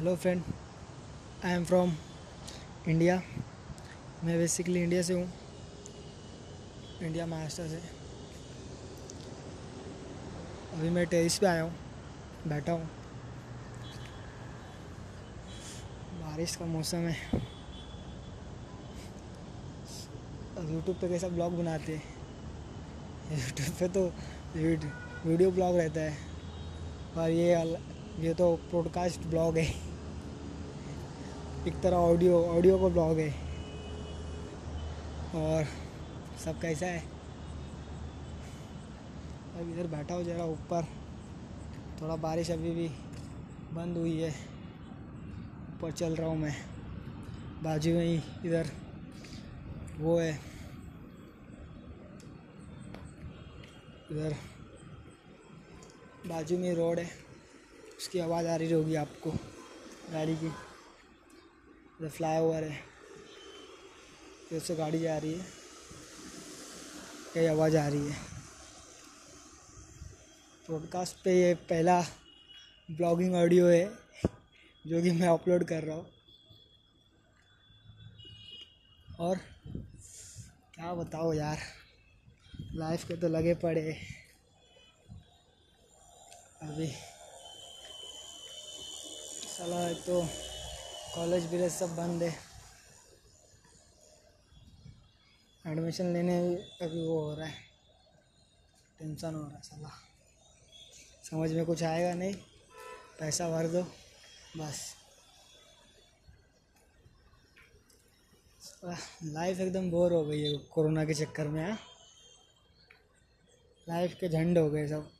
Hello friend I am from India मैं basically India से हूँ. इंडिया महाराष्ट्र से. अभी मैं टेरिस पे आया हूँ. बैठा हूँ. बारिश का मौसम है. यूट्यूब पे कैसा ब्लॉग बनाते हैं? यूट्यूब पे तो वीडियो ब्लॉग रहता है. और ये ये तो पॉडकास्ट ब्लॉग है. एक तरह ऑडियो ऑडियो का ब्लॉग है। और सब कैसा है? अब इधर बैठा हो जरा ऊपर। थोड़ा बारिश अभी भी बंद हुई है। ऊपर चल रहा हूँ मैं। बाजू में ही इधर वो है। इधर बाजू में रोड है। उसकी आवाज़ आ रही होगी आपको गाड़ी की। इधर फ्लाई ओवर है। इधर से गाड़ी जा रही है। कई आवाज़ आ रही है। पॉडकास्ट पे ये पहला ब्लॉगिंग ऑडियो है, जो कि मैं अपलोड कर रहा हूँ। और क्या बताओ यार लाइफ के तो लगे पड़े। अभी, साला तो कॉलेज भी सब बंद है। एडमिशन लेने अभी वो हो रहा है। टेंशन हो रहा है साला। समझ में कुछ आएगा नहीं। पैसा भर दो, बस। लाइफ एकदम बोर हो गई है कोरोना के चक्कर में हाँ। लाइफ के झंड हो गए सब।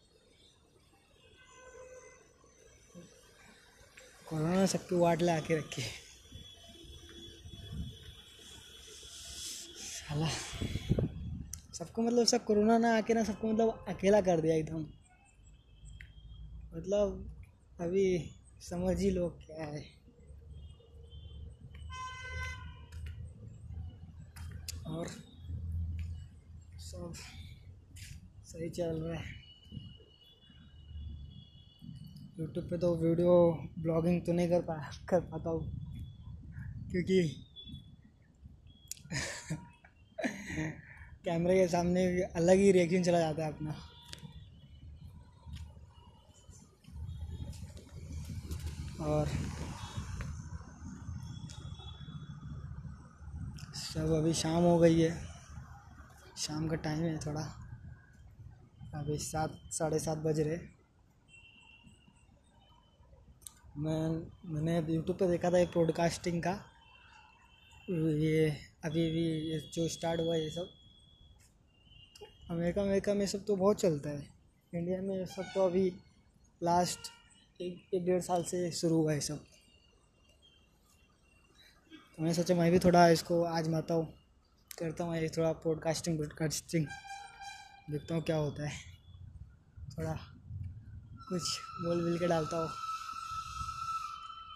कोरोना सबकी वाट ला के रखी साला, सबको मतलब सब कोरोना ना आके ना सबको मतलब अकेला कर दिया एकदम। मतलब अभी समझ ही लो क्या है। और सब सही चल रहा है। यूट्यूब पे तो वीडियो ब्लॉगिंग तो नहीं कर पा, कर पाता हूँ। क्योंकि कैमरे के सामने अलग ही रिएक्शन चला जाता है अपना। और सब अभी शाम हो गई है। शाम का टाइम है थोड़ा। अभी सात, साढ़े सात बज रहे। मैं, मैंने यूट्यूब पे देखा था एक पॉडकास्टिंग का। ये, अभी भी जो स्टार्ट हुआ ये सब। अमेरिका अमेरिका में सब तो बहुत चलता है। इंडिया में सब तो अभी लास्ट एक एक डेढ़ साल से शुरू हुआ है सब। तो मैं सोचा मैं भी थोड़ा इसको आजमाता हूँ। करता हूँ ये थोड़ा पॉडकास्टिंग पॉडकास्टिंग देखता हूँ क्या होता है। थोड़ा कुछ बोल बिल के डालता हूँ।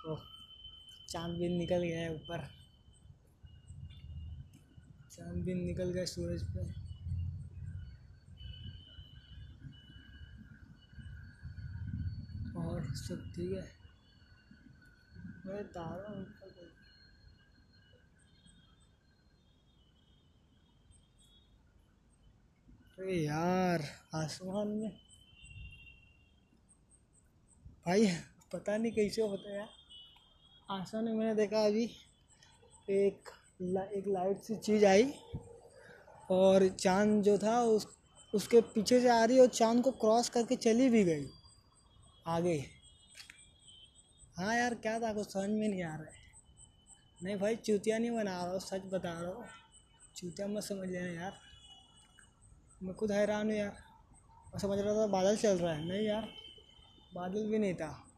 तो चाँद भी निकल गया है ऊपर। चाँद भी निकल गया सूरज पे। और सब ठीक है। मैं तारा अरे यार, आसमान में। भाई, पता नहीं कैसे होता है। यार आसमान में मैंने देखा अभी एक ला, एक लाइट सी चीज़ आई और चाँद जो था उस उसके पीछे से आ रही और चाँद को क्रॉस करके चली भी गई आगे। हाँ यार क्या था कुछ समझ में नहीं आ रहा है। नहीं भाई चूतिया नहीं बना रहा हूँ सच बता रहा हूँ। चूतिया मत समझ लेना यार। मैं खुद हैरान हूँ यार। मैं समझ रहा था बादल चल रहा है। नहीं यार बादल भी नहीं था।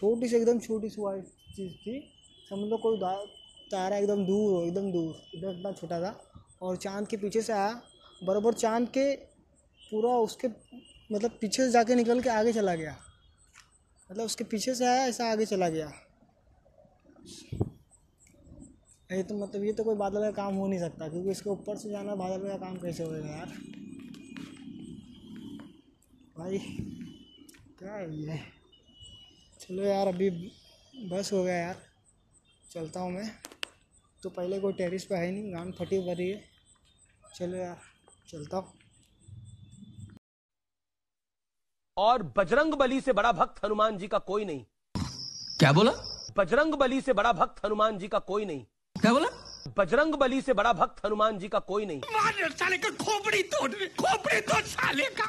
छोटी सी, एकदम छोटी सी वाइट चीज़ थी। समझ लो कोई तारा एकदम दूर हो एकदम दूर एकदम इतना छोटा था। और चाँद के पीछे से आया। बराबर चाँद के पूरा उसके मतलब पीछे से जाके निकल के आगे चला गया। मतलब उसके पीछे से आया, ऐसा आगे चला गया। ये तो मतलब ये तो कोई बादल का काम हो नहीं सकता, क्योंकि इसके ऊपर से जाना, बादल का काम कैसे होएगा यार? भाई, क्या है ये? चलो यार अभी बस हो गया यार। चलता हूँ मैं। तो पहले कोई टेरिस पे है नहीं गान फटी भरी है। चलो यार चलता हूँ। और बजरंग बली से बड़ा भक्त हनुमान जी का कोई नहीं। क्या बोला? बजरंग बली से बड़ा भक्त हनुमान जी का कोई नहीं। क्या बोला? बजरंग बली से बड़ा भक्त हनुमान जी का कोई नहीं। साले का खोपड़ी तोड़ खोपड़ी तोड़ साले का।